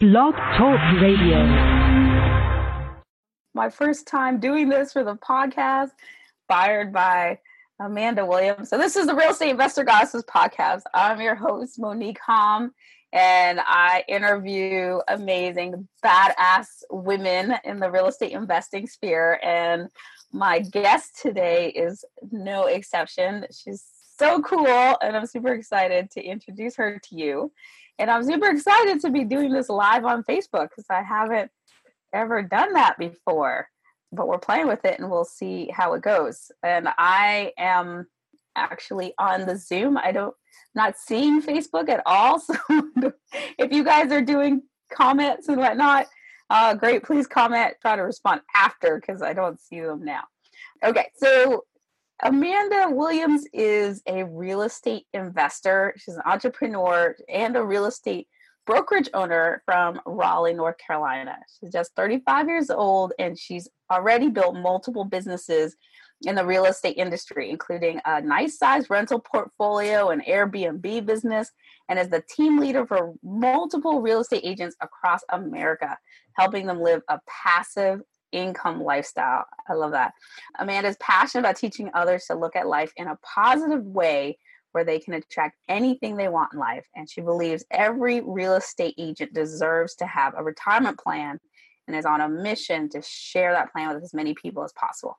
Blog Talk Radio. My first time doing this for the podcast, fired by Amanda Williams. So, this is the Real Estate Investor Goddesses podcast. I'm your host, Monique Hom, and I interview amazing, badass women in the real estate investing sphere. And my guest today is no exception. She's so cool, and I'm super excited to introduce her to you. And I'm super excited to be doing this live on Facebook because I haven't ever done that before. But we're playing with it and we'll see how it goes. And I am actually on the Zoom. I don't not seeing Facebook at all. So if you guys are doing comments and whatnot, uh, great. Please comment. Try to respond after because I don't see them now. Okay, so Amanda Williams is a real estate investor. She's an entrepreneur and a real estate brokerage owner from Raleigh, North Carolina. She's just 35 years old and she's already built multiple businesses in the real estate industry, including a nice sized rental portfolio and Airbnb business, and is the team leader for multiple real estate agents across America, helping them live a passive income lifestyle. I love that. Amanda is passionate about teaching others to look at life in a positive way where they can attract anything they want in life. And she believes every real estate agent deserves to have a retirement plan and is on a mission to share that plan with as many people as possible.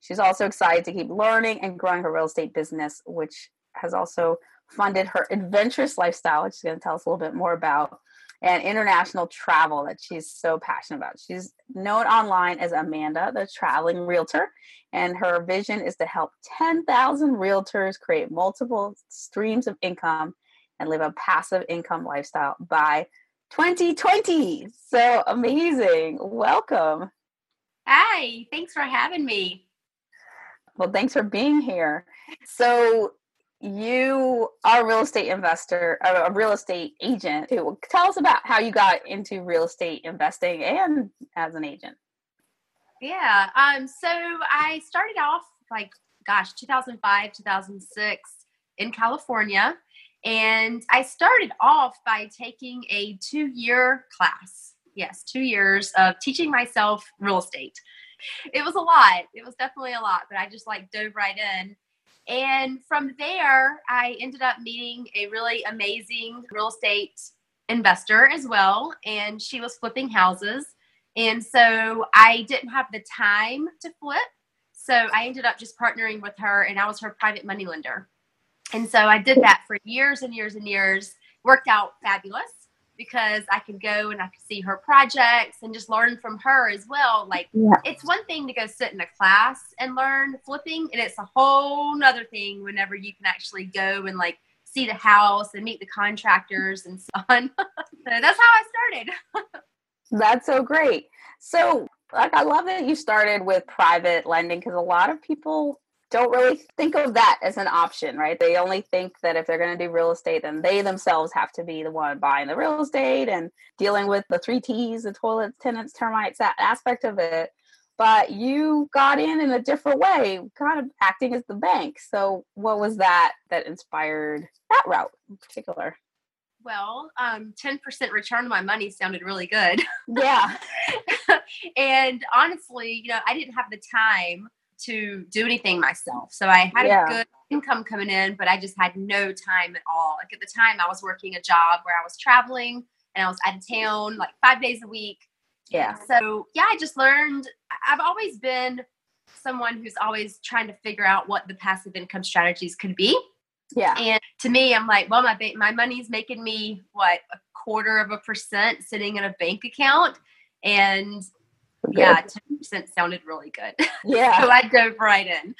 She's also excited to keep learning and growing her real estate business, which has also funded her adventurous lifestyle, which she's going to tell us a little bit more about and international travel that she's so passionate about. She's known online as Amanda, the traveling realtor, and her vision is to help 10,000 realtors create multiple streams of income and live a passive income lifestyle by 2020. So amazing. Welcome. Hi, thanks for having me. Well, thanks for being here. So, you are a real estate investor, a real estate agent. Tell us about how you got into real estate investing and as an agent. Yeah. Um, so I started off like, gosh, 2005, 2006 in California. And I started off by taking a two year class. Yes, two years of teaching myself real estate. It was a lot. It was definitely a lot, but I just like dove right in and from there, I ended up meeting a really amazing real estate investor as well. And she was flipping houses. And so I didn't have the time to flip. So I ended up just partnering with her, and I was her private money lender. And so I did that for years and years and years. Worked out fabulous because I could go and I could see her projects and just learn from her as well. Like yeah. it's one thing to go sit in a class and learn flipping, and it's a whole nother thing whenever you can actually go and like see the house and meet the contractors and so on. so that's how I started. that's so great. So like I love that you started with private lending because a lot of people don't really think of that as an option, right? They only think that if they're going to do real estate, then they themselves have to be the one buying the real estate and dealing with the three T's, the toilets, tenants, termites, that aspect of it. But you got in in a different way, kind of acting as the bank. So, what was that that inspired that route in particular? Well, um, 10% return on my money sounded really good. Yeah. and honestly, you know, I didn't have the time to do anything myself. So I had yeah. a good income coming in, but I just had no time at all. Like at the time, I was working a job where I was traveling and I was out of town like five days a week. Yeah. So yeah, I just learned. I've always been someone who's always trying to figure out what the passive income strategies could be. Yeah. And to me, I'm like, well, my ba- my money's making me what a quarter of a percent sitting in a bank account, and Good. Yeah, 10% sounded really good. Yeah. so I dove right in.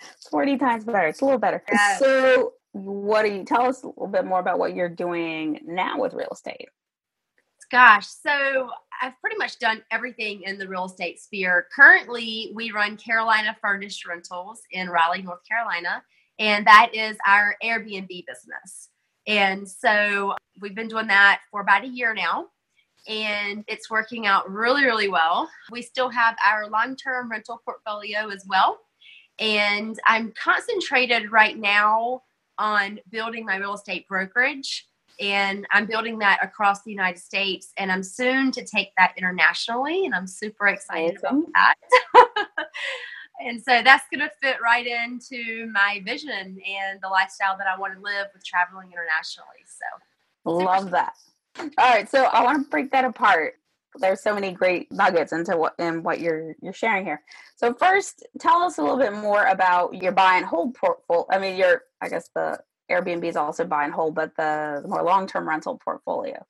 it's 40 times better. It's a little better. Yeah. So, what do you tell us a little bit more about what you're doing now with real estate? Gosh, so I've pretty much done everything in the real estate sphere. Currently, we run Carolina Furnished Rentals in Raleigh, North Carolina, and that is our Airbnb business. And so we've been doing that for about a year now and it's working out really, really well. We still have our long term rental portfolio as well. And I'm concentrated right now on building my real estate brokerage and I'm building that across the United States. And I'm soon to take that internationally, and I'm super excited Awesome. about that. and so that's going to fit right into my vision and the lifestyle that I want to live with traveling internationally. So Love that. All right, so I want to break that apart. There's so many great nuggets into what in what you're you're sharing here. So first, tell us a little bit more about your buy and hold portfolio. I mean, your I guess the Airbnb is also buy and hold, but the, more long term rental portfolio.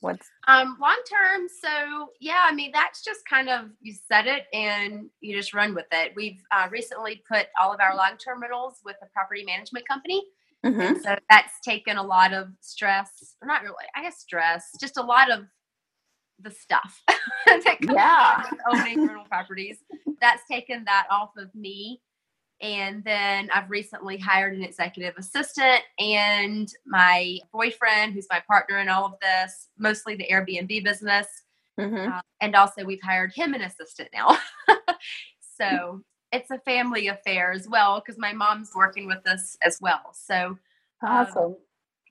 What's Um, long term, so yeah, I mean that's just kind of you set it and you just run with it. We've uh, recently put all of our long term rentals with a property management company, Mhm. so that's taken a lot of stress, or not really, I guess stress, just a lot of the stuff that comes Yeah. owning rental properties. That's taken that off of me. And then I've recently hired an executive assistant and my boyfriend, who's my partner in all of this, mostly the Airbnb business. Mhm. Uh, and also, we've hired him an assistant now. so it's a family affair as well because my mom's working with us as well. So, awesome.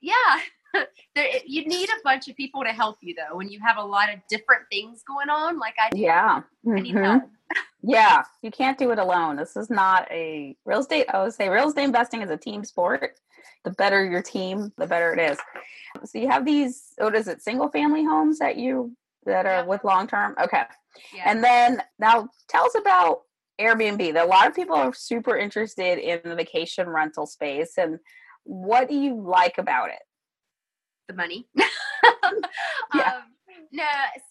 yeah, there, you need a bunch of people to help you though when you have a lot of different things going on. Like I do, yeah. Mhm. Yeah, you can't do it alone. This is not a real estate. I would say real estate investing is a team sport. The better your team, the better it is. So you have these. What is it? Single family homes that you that are Yeah. with long term. Okay, Yeah. and then now tell us about Airbnb. A lot of people are super interested in the vacation rental space, and what do you like about it? the money. Yeah. um, no,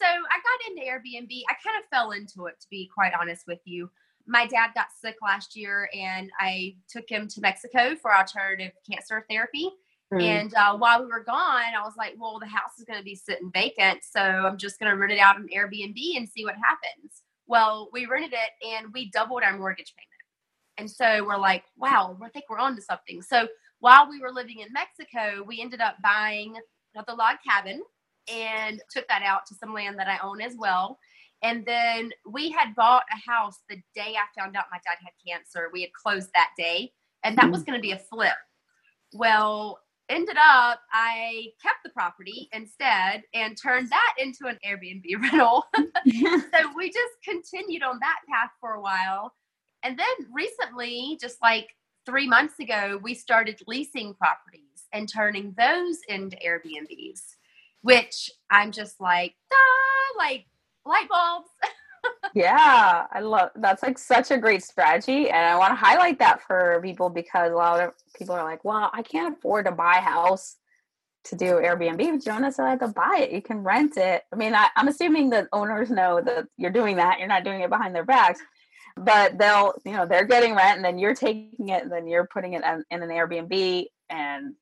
so I got into Airbnb. I kind of fell into it, to be quite honest with you. My dad got sick last year, and I took him to Mexico for alternative cancer therapy. Mm. And uh, while we were gone, I was like, well, the house is going to be sitting vacant. So I'm just going to rent it out on Airbnb and see what happens. Well, we rented it and we doubled our mortgage payment. And so we're like, wow, I think we're on to something. So while we were living in Mexico, we ended up buying another log cabin and took that out to some land that I own as well. And then we had bought a house the day I found out my dad had cancer. We had closed that day, and that hmm. was going to be a flip. Well, ended up I kept the property instead and turned that into an Airbnb rental. so we just continued on that path for a while. And then recently, just like three months ago, we started leasing properties and turning those into Airbnbs, which I'm just like, ah, like light bulbs. Yeah, I love that's like such a great strategy, and I want to highlight that for people because a lot of people are like, "Well, I can't afford to buy a house to do Airbnb." But you don't necessarily have to buy it; you can rent it. I mean, I, I'm assuming that owners know that you're doing that. You're not doing it behind their backs, but they'll, you know, they're getting rent, and then you're taking it, and then you're putting it in, in an Airbnb and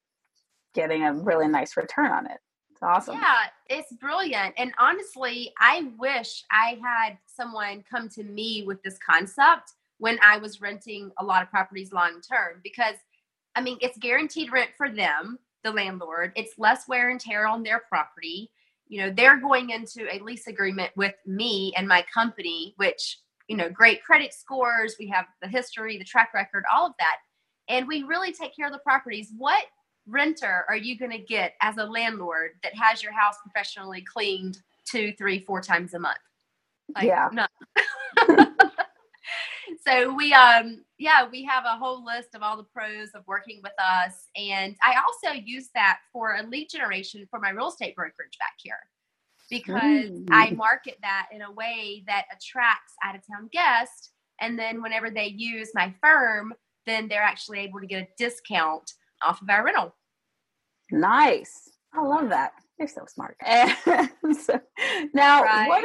getting a really nice return on it. Awesome. Yeah, it's brilliant. And honestly, I wish I had someone come to me with this concept when I was renting a lot of properties long term because I mean, it's guaranteed rent for them, the landlord. It's less wear and tear on their property. You know, they're going into a lease agreement with me and my company, which, you know, great credit scores, we have the history, the track record, all of that. And we really take care of the properties. What renter are you going to get as a landlord that has your house professionally cleaned two, three, four times a month? Like, Yeah. No. so we um yeah we have a whole list of all the pros of working with us and i also use that for a lead generation for my real estate brokerage back here because i Mm. market that in a way that attracts out of town guests and then whenever they use my firm then they're actually able to get a discount off of our rental Nice. I love that. You're so smart. So, now, what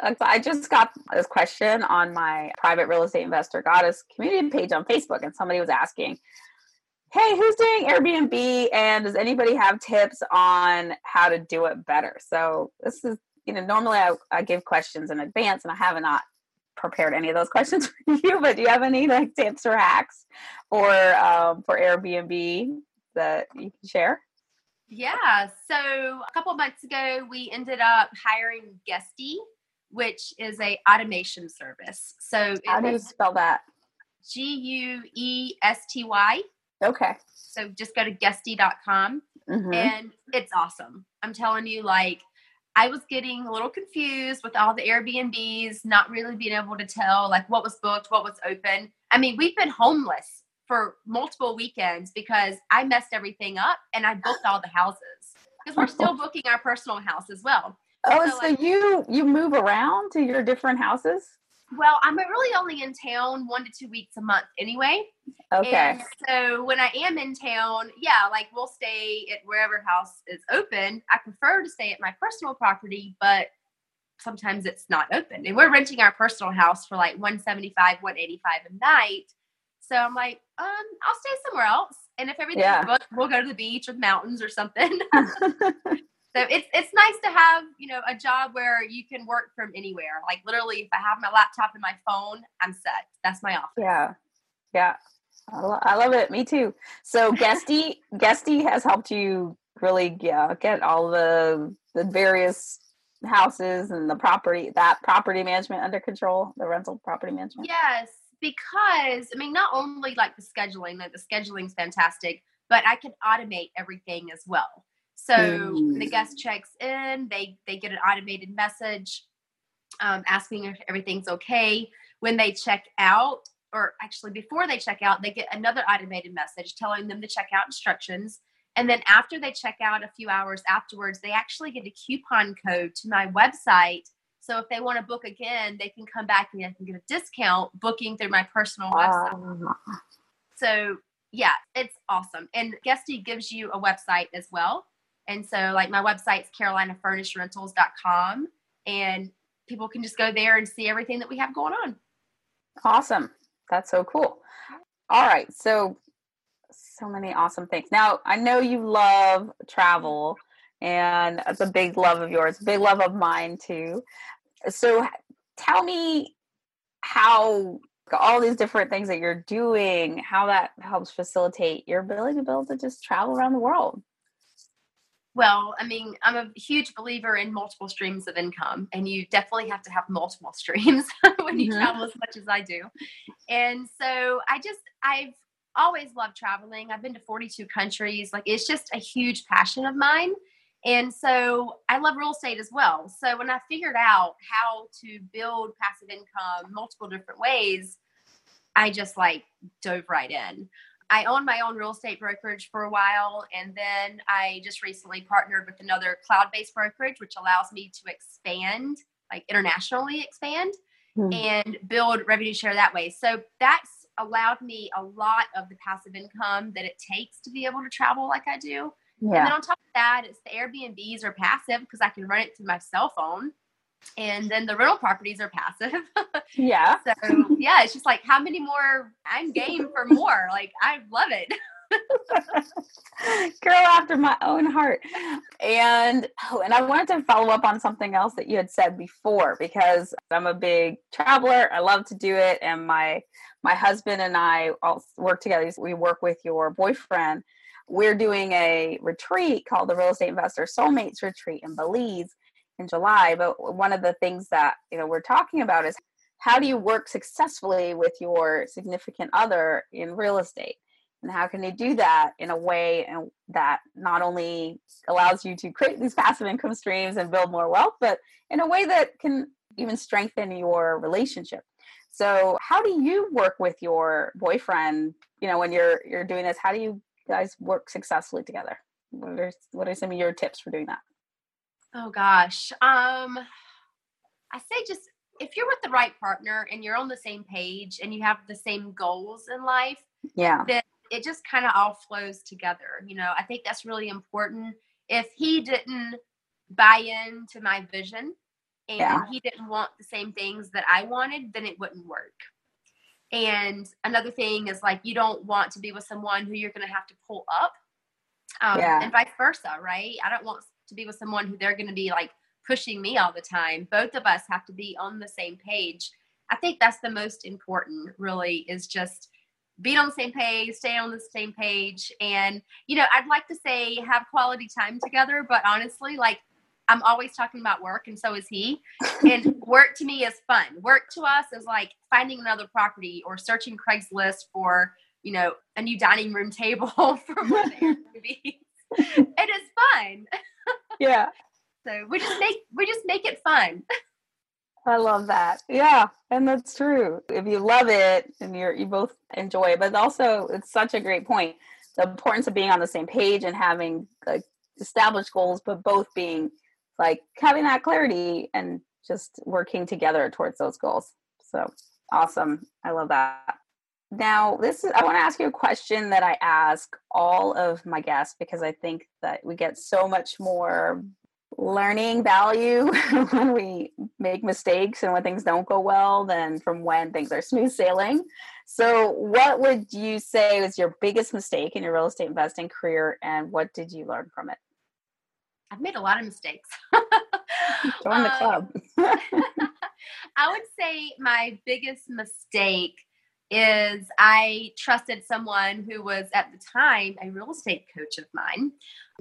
I just got this question on my private real estate investor goddess community page on Facebook, and somebody was asking, Hey, who's doing Airbnb? And does anybody have tips on how to do it better? So, this is, you know, normally I, I give questions in advance, and I have not prepared any of those questions for you, but do you have any like tips or hacks for um, for Airbnb that you can share? Yeah. So a couple months ago, we ended up hiring Guesty, which is a automation service. So How do you spell that? G U E S T Y. Okay. So just go to guesty.com Mhm. and it's awesome. I'm telling you, like, I was getting a little confused with all the Airbnbs, not really being able to tell like what was booked, what was open. I mean, we've been homeless for multiple weekends because I messed everything up and I booked all the houses because we're still booking our personal house as well. Oh, So, so like- you you move around to your different houses? Well, I'm really only in town one to two weeks a month anyway. Okay. And so when I am in town, yeah, like we'll stay at wherever house is open. I prefer to stay at my personal property, but sometimes it's not open. And we're renting our personal house for like 175, 185 a night. So I'm like, um, I'll stay somewhere else. And if everything's Yeah. booked, we'll go to the beach or the mountains or something. So it's it's nice to have you know a job where you can work from anywhere. Like literally, if I have my laptop and my phone, I'm set. That's my office. yeah. Yeah. I, lo- I love it. Me too. So Guesty Guesty has helped you really yeah, get all the the various houses and the property that property management under control, the rental property management. Yes, because I mean, not only like the scheduling, like the scheduling's fantastic, but I can automate everything as well. So when the Mm. guest checks in, they they get an automated message um, asking if everything's okay. When they check out, or actually before they check out, they get another automated message telling them to check out instructions. And then after they check out a few hours afterwards, they actually get a coupon code to my website. So if they want to book again, they can come back and they can get a discount booking through my personal website. Wow. So yeah, it's awesome. And Guesty gives you a website as well. And so like my website's carolinafurnishrentals.com and people can just go there and see everything that we have going on. Awesome. That's so cool. All right. So, so many awesome things. Now, I know you love travel, and it's a big love of yours, big love of mine too. So, tell me how all these different things that you're doing, how that helps facilitate your ability to be able to just travel around the world. Well, I mean, I'm a huge believer in multiple streams of income, and you definitely have to have multiple streams when you Mhm. travel as much as I do. And so I just, I've always loved traveling. I've been to 42 countries. Like, it's just a huge passion of mine. And so I love real estate as well. So when I figured out how to build passive income multiple different ways, I just like dove right in. I owned my own real estate brokerage for a while, and then I just recently partnered with another cloud based brokerage, which allows me to expand, like internationally expand, Hmm. and build revenue share that way. So that's allowed me a lot of the passive income that it takes to be able to travel like I do. And then on top of that, it's the Airbnbs are passive because I can run it through my cell phone. And then the rental properties are passive. Yeah. so yeah, it's just like how many more I'm game for more. Like I love it. girl after my own heart and oh, and i wanted to follow up on something else that you had said before because i'm a big traveler i love to do it and my my husband and i all work together we work with your boyfriend we're doing a retreat called the real estate investor soulmates retreat in belize in july but one of the things that you know we're talking about is how do you work successfully with your significant other in real estate? And how can you do that in a way that not only allows you to create these passive income streams and build more wealth but in a way that can even strengthen your relationship? So how do you work with your boyfriend you know when you're you're doing this? How do you guys work successfully together? What are, what are some of your tips for doing that Oh gosh. Um I say just if you're with the right partner and you're on the same page and you have the same goals in life, yeah Then it just kind of all flows together. You know, I think that's really important. If he didn't buy into my vision and Yeah. he didn't want the same things that I wanted, then it wouldn't work. And another thing is like you don't want to be with someone who you're going to have to pull up, um, Yeah. and vice versa, right? I don't want to be with someone who they're going to be like pushing me all the time. Both of us have to be on the same page. I think that's the most important. Really, is just being on the same page, stay on the same page, and you know, I'd like to say have quality time together, but honestly, like I'm always talking about work, and so is he. And work to me is fun. Work to us is like finding another property or searching Craigslist for you know, a new dining room table for one of the Airbnbs. it is fun. Yeah. So we just make we just make it fun. I love that. Yeah, and that's true. If you love it and you're you both enjoy it, but also it's such a great point. The importance of being on the same page and having like established goals, but both being like having that clarity and just working together towards those goals. So awesome. I love that. Now, this is I want to ask you a question that I ask all of my guests because I think that we get so much more learning value when we make mistakes and when things don't go well than from when things are smooth sailing. So, what would you say was your biggest mistake in your real estate investing career and what did you learn from it? I've made a lot of mistakes. Join the um, club. I would say my biggest mistake is I trusted someone who was at the time a real estate coach of mine.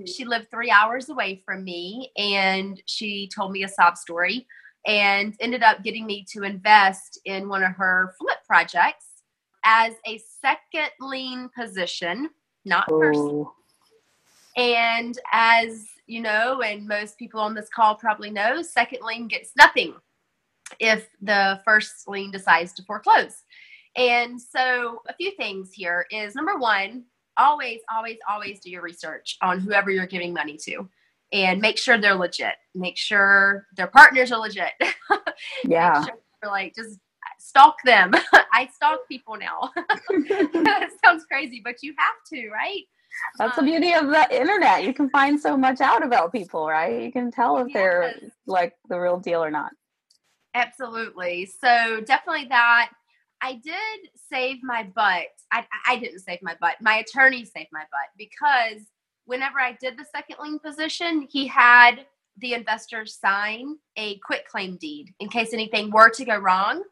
She lived three hours away from me and she told me a sob story and ended up getting me to invest in one of her flip projects as a second lien position, not oh. first. Ooh. And as you know, and most people on this call probably know, second lien gets nothing if the first lien decides to foreclose. And so, a few things here is number one, always, always, always do your research on whoever you're giving money to and make sure they're legit. Make sure their partners are legit. Yeah. sure like just stalk them. I stalk people now. that sounds crazy, but you have to, right? That's the Um, beauty of the internet. You can find so much out about people, right? You can tell if they're like the real deal or not. Absolutely. So definitely that. I did save my butt. I, I didn't save my butt. My attorney saved my butt because whenever I did the second lien position, he had the investors sign a quit claim deed in case anything were to go wrong.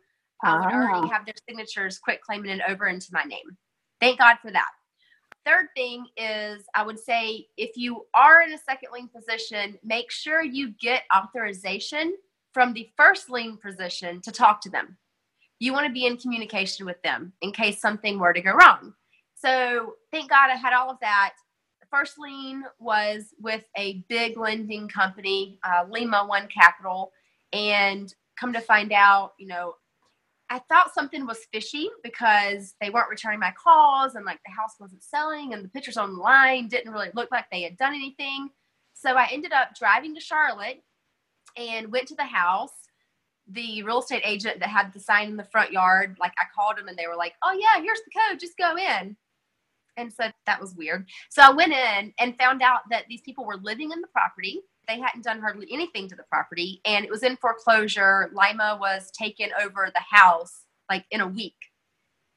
I would already Ah. have their signatures quit claiming it over into my name. Thank God for that. Third thing is, I would say if you are in a second lien position, make sure you get authorization from the first lien position to talk to them. You want to be in communication with them in case something were to go wrong. So thank God I had all of that. The first lien was with a big lending company, uh, Lima One Capital, and come to find out, you know, I thought something was fishy because they weren't returning my calls and like the house wasn't selling and the pictures online didn't really look like they had done anything. So I ended up driving to Charlotte and went to the house. The real estate agent that had the sign in the front yard, like I called them and they were like, "Oh yeah, here's the code, just go in." And so that was weird. So I went in and found out that these people were living in the property. They hadn't done hardly anything to the property and it was in foreclosure. Lima was taken over the house like in a week.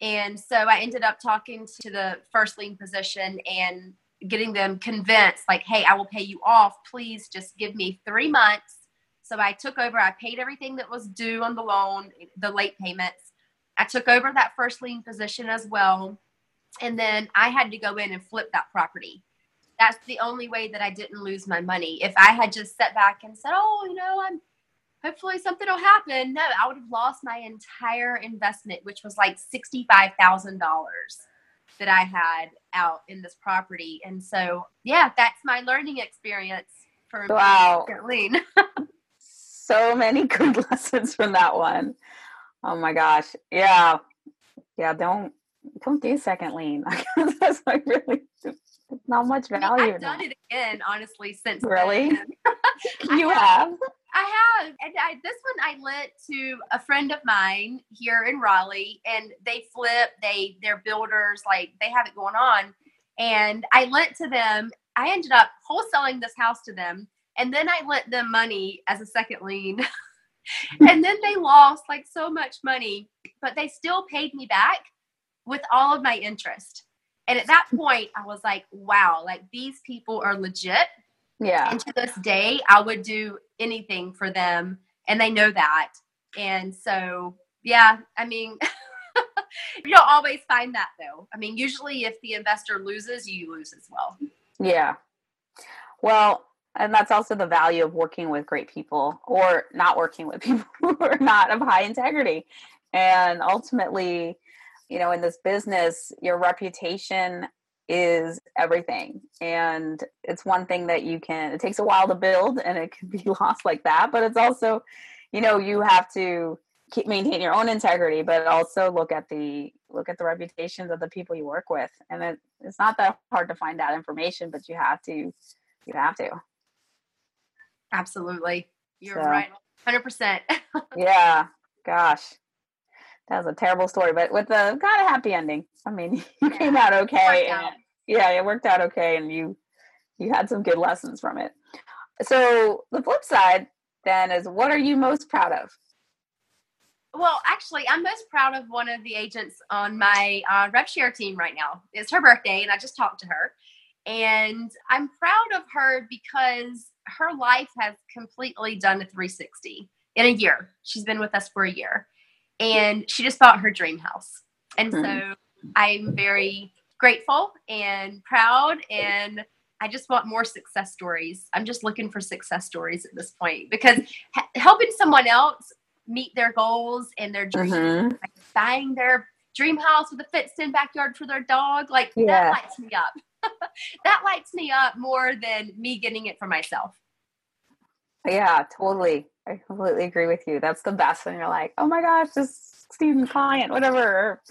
And so I ended up talking to the first lien position and getting them convinced, like, hey, I will pay you off. Please just give me three months. So I took over, I paid everything that was due on the loan, the late payments. I took over that first lien position as well. And then I had to go in and flip that property. That's the only way that I didn't lose my money. If I had just sat back and said, oh, you know, I'm hopefully something will happen. No, I would have lost my entire investment, which was like $65,000 that I had out in this property. And so, yeah, that's my learning experience for Wow. lien. So many good lessons from that one. Oh my gosh. Yeah. Yeah, don't don't do second lien. That's like really it's not much value. I've done it again, honestly, since Really? You I have? I have. And I, this one I lent to a friend of mine here in Raleigh, and they flip. They they're builders, like they have it going on. And I lent to them. I ended up wholesaling this house to them, and then I lent them money as a second lien. and then they lost like so much money, but they still paid me back with all of my interest. And at that point, I was like, wow, like these people are legit. Yeah. And to this day, I would do anything for them, and they know that. And so, yeah, I mean, you don't always find that though. I mean, usually if the investor loses, you lose as well. Yeah. Well, and that's also the value of working with great people or not working with people who are not of high integrity. And ultimately, you know, in this business, your reputation is everything. And it's one thing that you can, it takes a while to build and it can be lost like that. But it's also, you know, you have to keep maintain your own integrity, but also look at the look at the reputations of the people you work with. And it, it's not that hard to find that information, but you have to you have to. Absolutely. You're so, right. 100%. yeah. Gosh. That was a terrible story, but with the got a happy ending. I mean, you came out okay. And, yeah, it worked out okay and you you had some good lessons from it. So, the flip side then is what are you most proud of? Well, actually, I'm most proud of one of the agents on my uh, rev share team right now. It's her birthday, and I just talked to her. And I'm proud of her because her life has completely done a 360 in a year. She's been with us for a year and she just bought her dream house. And mm-hmm. so I'm very grateful and proud and I just want more success stories. I'm just looking for success stories at this point because ha- helping someone else meet their goals and their dreams, mm-hmm. like buying their dream house with a fenced in backyard for their dog, like yeah. that lights me up. that lights me up more than me getting it for myself. Yeah, totally. I completely agree with you. That's the best when you're like, oh my gosh, this student client, whatever,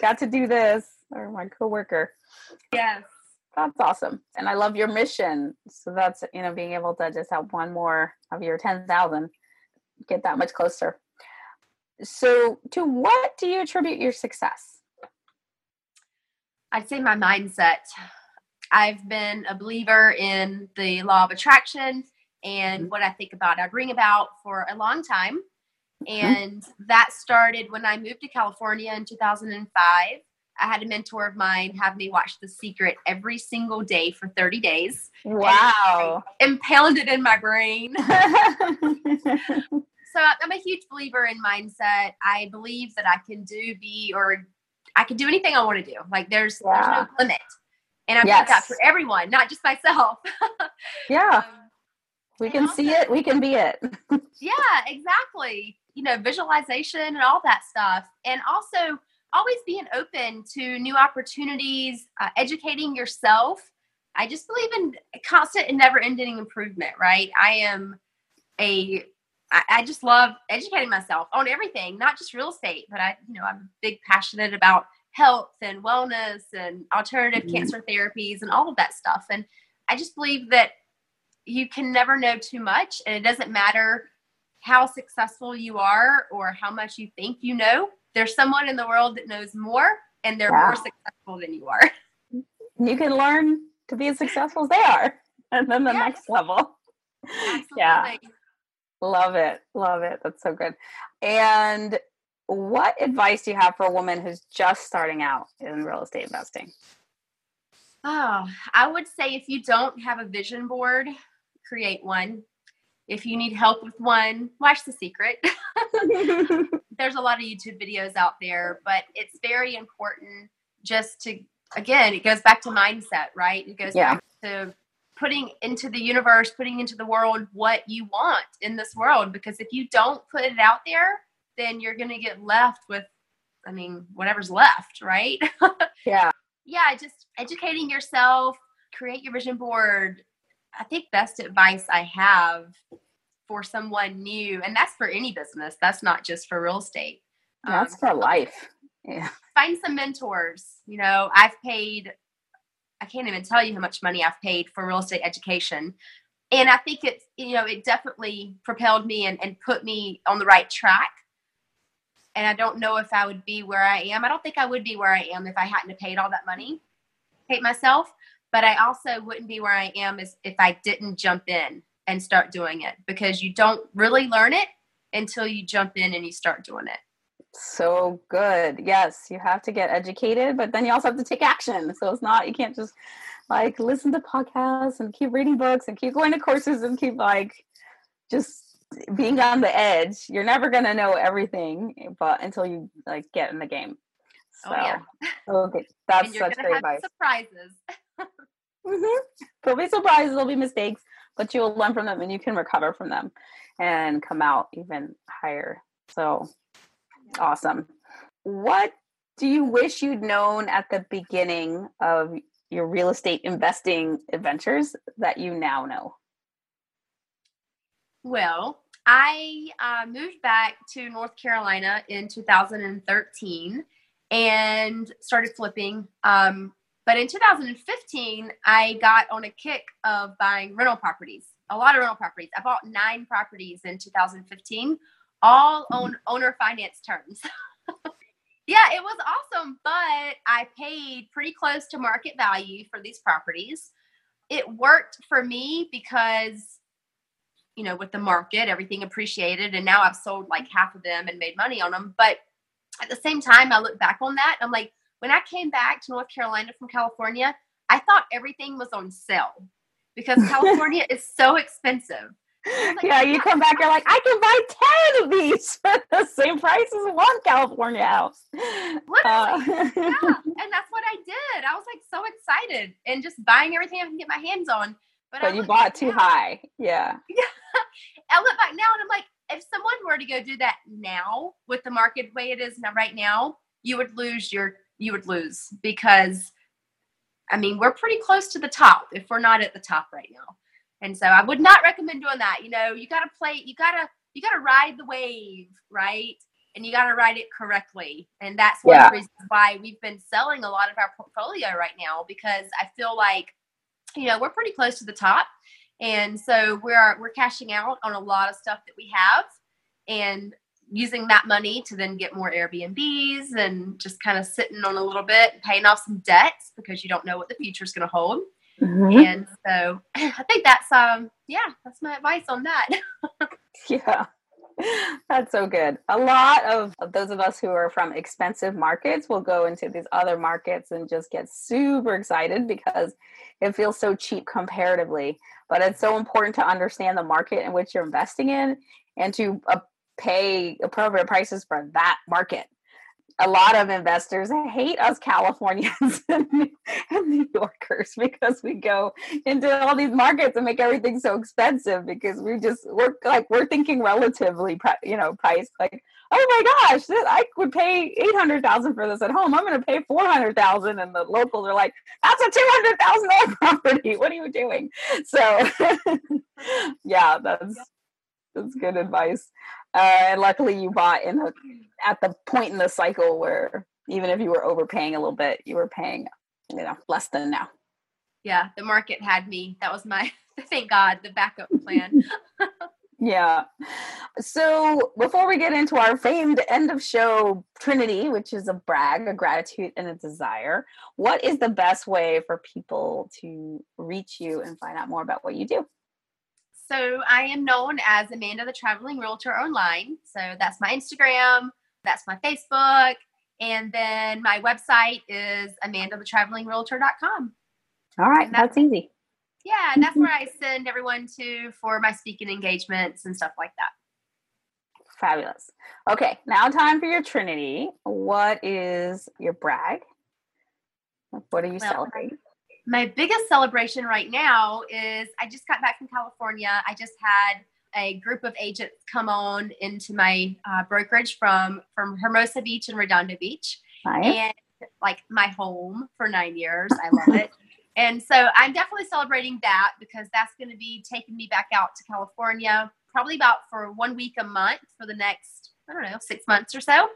got to do this, or my coworker. Yes. That's awesome. And I love your mission. So that's, you know, being able to just have one more of your 10,000 get that much closer. So, to what do you attribute your success? I'd say my mindset. I've been a believer in the law of attraction and mm-hmm. what I think about, I bring about for a long time. Mm-hmm. And that started when I moved to California in 2005. I had a mentor of mine have me watch The Secret every single day for 30 days. Wow. And in my brain. so I'm a huge believer in mindset. I believe that I can do, be, or I can do anything I want to do. Like there's, yeah. there's no limit. And I yes. think that for everyone, not just myself. yeah. Um, we can also, see it, we can be it. yeah, exactly. You know, visualization and all that stuff. And also always being open to new opportunities, uh, educating yourself. I just believe in constant and never ending improvement, right? I am a I, just love educating myself on everything, not just real estate, but I, you know, I'm big passionate about health and wellness and alternative mm-hmm. cancer therapies and all of that stuff. And I just believe that you can never know too much, and it doesn't matter how successful you are or how much you think you know. There's someone in the world that knows more, and they're more successful than you are. You can learn to be as successful as they are, and then the next level. Absolutely. Yeah. Love it. Love it. That's so good. And what advice do you have for a woman who's just starting out in real estate investing? Oh, I would say if you don't have a vision board, create one. If you need help with one, watch The Secret. There's a lot of YouTube videos out there, but it's very important just to, again, it goes back to mindset, right? It goes yeah. back to putting into the universe, putting into the world what you want in this world. Because if you don't put it out there, then you're going to get left with, I mean, whatever's left, right? yeah. Yeah, just educating yourself, create your vision board, I think best advice I have for someone new, and that's for any business, that's not just for real estate. That's um, for life. Yeah. Find some mentors. You know, I've paid, I can't even tell you how much money I've paid for real estate education. And I think it's, you know, it definitely propelled me and, and put me on the right track. And I don't know if I would be where I am. I don't think I would be where I am if I hadn't paid all that money, paid myself but I also wouldn't be where I am if I didn't jump in and start doing it because you don't really learn it until you jump in and you start doing it. So good. Yes, you have to get educated, but then you also have to take action. So it's not, you can't just like listen to podcasts and keep reading books and keep going to courses and keep like just being on the edge. You're never going to know everything, but until you like get in the game. So, oh, yeah. okay. That's such great advice. Surprises. mm-hmm. There'll be surprises, there'll be mistakes, but you'll learn from them and you can recover from them and come out even higher. So awesome. What do you wish you'd known at the beginning of your real estate investing adventures that you now know? Well, I uh, moved back to North Carolina in 2013 and started flipping. Um, but in 2015, I got on a kick of buying rental properties, a lot of rental properties. I bought nine properties in 2015, all on owner finance terms. yeah, it was awesome, but I paid pretty close to market value for these properties. It worked for me because you know, with the market, everything appreciated. And now I've sold like half of them and made money on them. But at the same time, I look back on that. I'm like, when I came back to North Carolina from California, I thought everything was on sale because California is so expensive. Like, yeah, you come back, you're like, I can buy 10 of these for the same price as one California house. Literally. Uh, yeah. And that's what I did. I was like so excited and just buying everything I can get my hands on. But, but you bought too now. high. Yeah. Yeah. I look back now and I'm like, if someone were to go do that now with the market way it is now right now, you would lose your you would lose because I mean we're pretty close to the top if we're not at the top right now. And so I would not recommend doing that. You know, you gotta play you gotta you gotta ride the wave, right? And you gotta ride it correctly. And that's one yeah. of the reasons why we've been selling a lot of our portfolio right now because I feel like, you know, we're pretty close to the top and so we're we're cashing out on a lot of stuff that we have and using that money to then get more Airbnbs and just kind of sitting on a little bit, paying off some debts because you don't know what the future is going to hold. Mm-hmm. And so I think that's um yeah, that's my advice on that. yeah. That's so good. A lot of, those of us who are from expensive markets will go into these other markets and just get super excited because it feels so cheap comparatively. But it's so important to understand the market in which you're investing in and to uh, pay appropriate prices for that market a lot of investors hate us Californians and New Yorkers because we go into all these markets and make everything so expensive because we just we're like we're thinking relatively you know price like oh my gosh this, I would pay eight hundred thousand for this at home. I'm going to pay four hundred thousand. And the locals are like that's a two hundred thousand dollar property. What are you doing? So yeah that's that's good advice Uh, and luckily, you bought in a, at the point in the cycle where even if you were overpaying a little bit, you were paying you know less than now. Yeah, the market had me. That was my thank God the backup plan. yeah. So before we get into our famed end of show Trinity, which is a brag, a gratitude, and a desire, what is the best way for people to reach you and find out more about what you do? So I am known as Amanda the Traveling Realtor online. So that's my Instagram, that's my Facebook, and then my website is amandathetravelingrealtor.com. All right, that's, that's easy. Yeah, and that's mm-hmm. where I send everyone to for my speaking engagements and stuff like that. Fabulous. Okay, now time for your Trinity. What is your brag? What are you well, celebrating? My biggest celebration right now is I just got back from California. I just had a group of agents come on into my uh, brokerage from from Hermosa Beach and Redondo Beach, nice. and like my home for nine years. I love it. And so I'm definitely celebrating that because that's going to be taking me back out to California, probably about for one week a month for the next, I don't know, six months or so.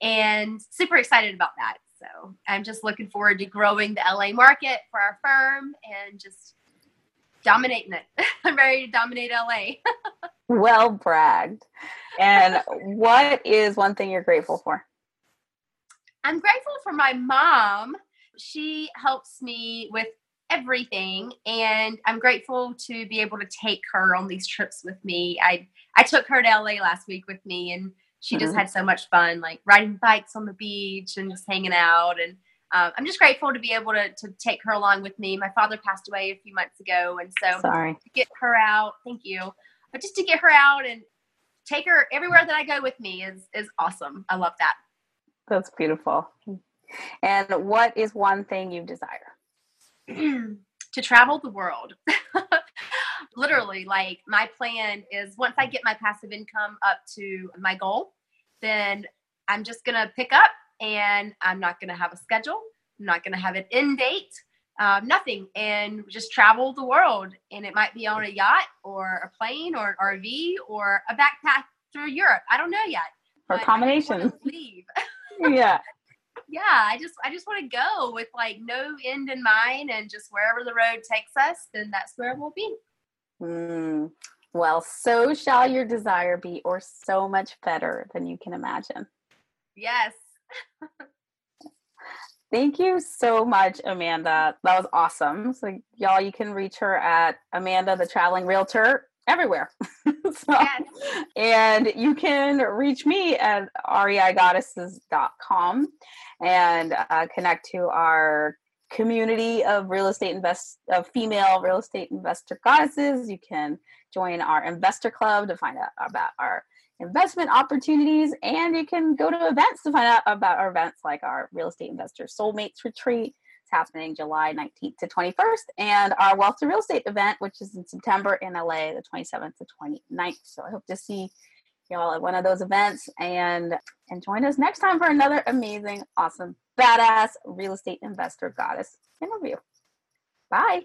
And super excited about that. So I'm just looking forward to growing the LA market for our firm and just dominating it. I'm ready to dominate LA. well bragged. And what is one thing you're grateful for? I'm grateful for my mom. She helps me with everything and I'm grateful to be able to take her on these trips with me. I I took her to LA last week with me and she just mm-hmm. had so much fun, like riding bikes on the beach and just hanging out. And um, I'm just grateful to be able to, to take her along with me. My father passed away a few months ago. And so Sorry. to get her out, thank you. But just to get her out and take her everywhere that I go with me is, is awesome. I love that. That's beautiful. And what is one thing you desire? to travel the world. literally like my plan is once I get my passive income up to my goal, then I'm just gonna pick up and I'm not going to have a schedule. I'm not going to have an end date, um, nothing, and just travel the world. And it might be on a yacht or a plane or an RV or a backpack through Europe. I don't know yet. Or combination. Leave. yeah. Yeah, I just I just want to go with like no end in mind and just wherever the road takes us, then that's where we'll be. Mm. Well, so shall your desire be, or so much better than you can imagine. Yes. Thank you so much, Amanda. That was awesome. So, y'all, you can reach her at Amanda, the traveling realtor, everywhere. so, yes. And you can reach me at reigoddesses.com and uh, connect to our community of real estate invest of female real estate investor goddesses. You can join our investor club to find out about our investment opportunities, and you can go to events to find out about our events like our Real Estate Investor Soulmates Retreat. It's happening July 19th to 21st, and our Wealth to Real Estate event, which is in September in LA, the 27th to 29th. So I hope to see y'all at one of those events and and join us next time for another amazing, awesome, badass real estate investor goddess interview. Bye.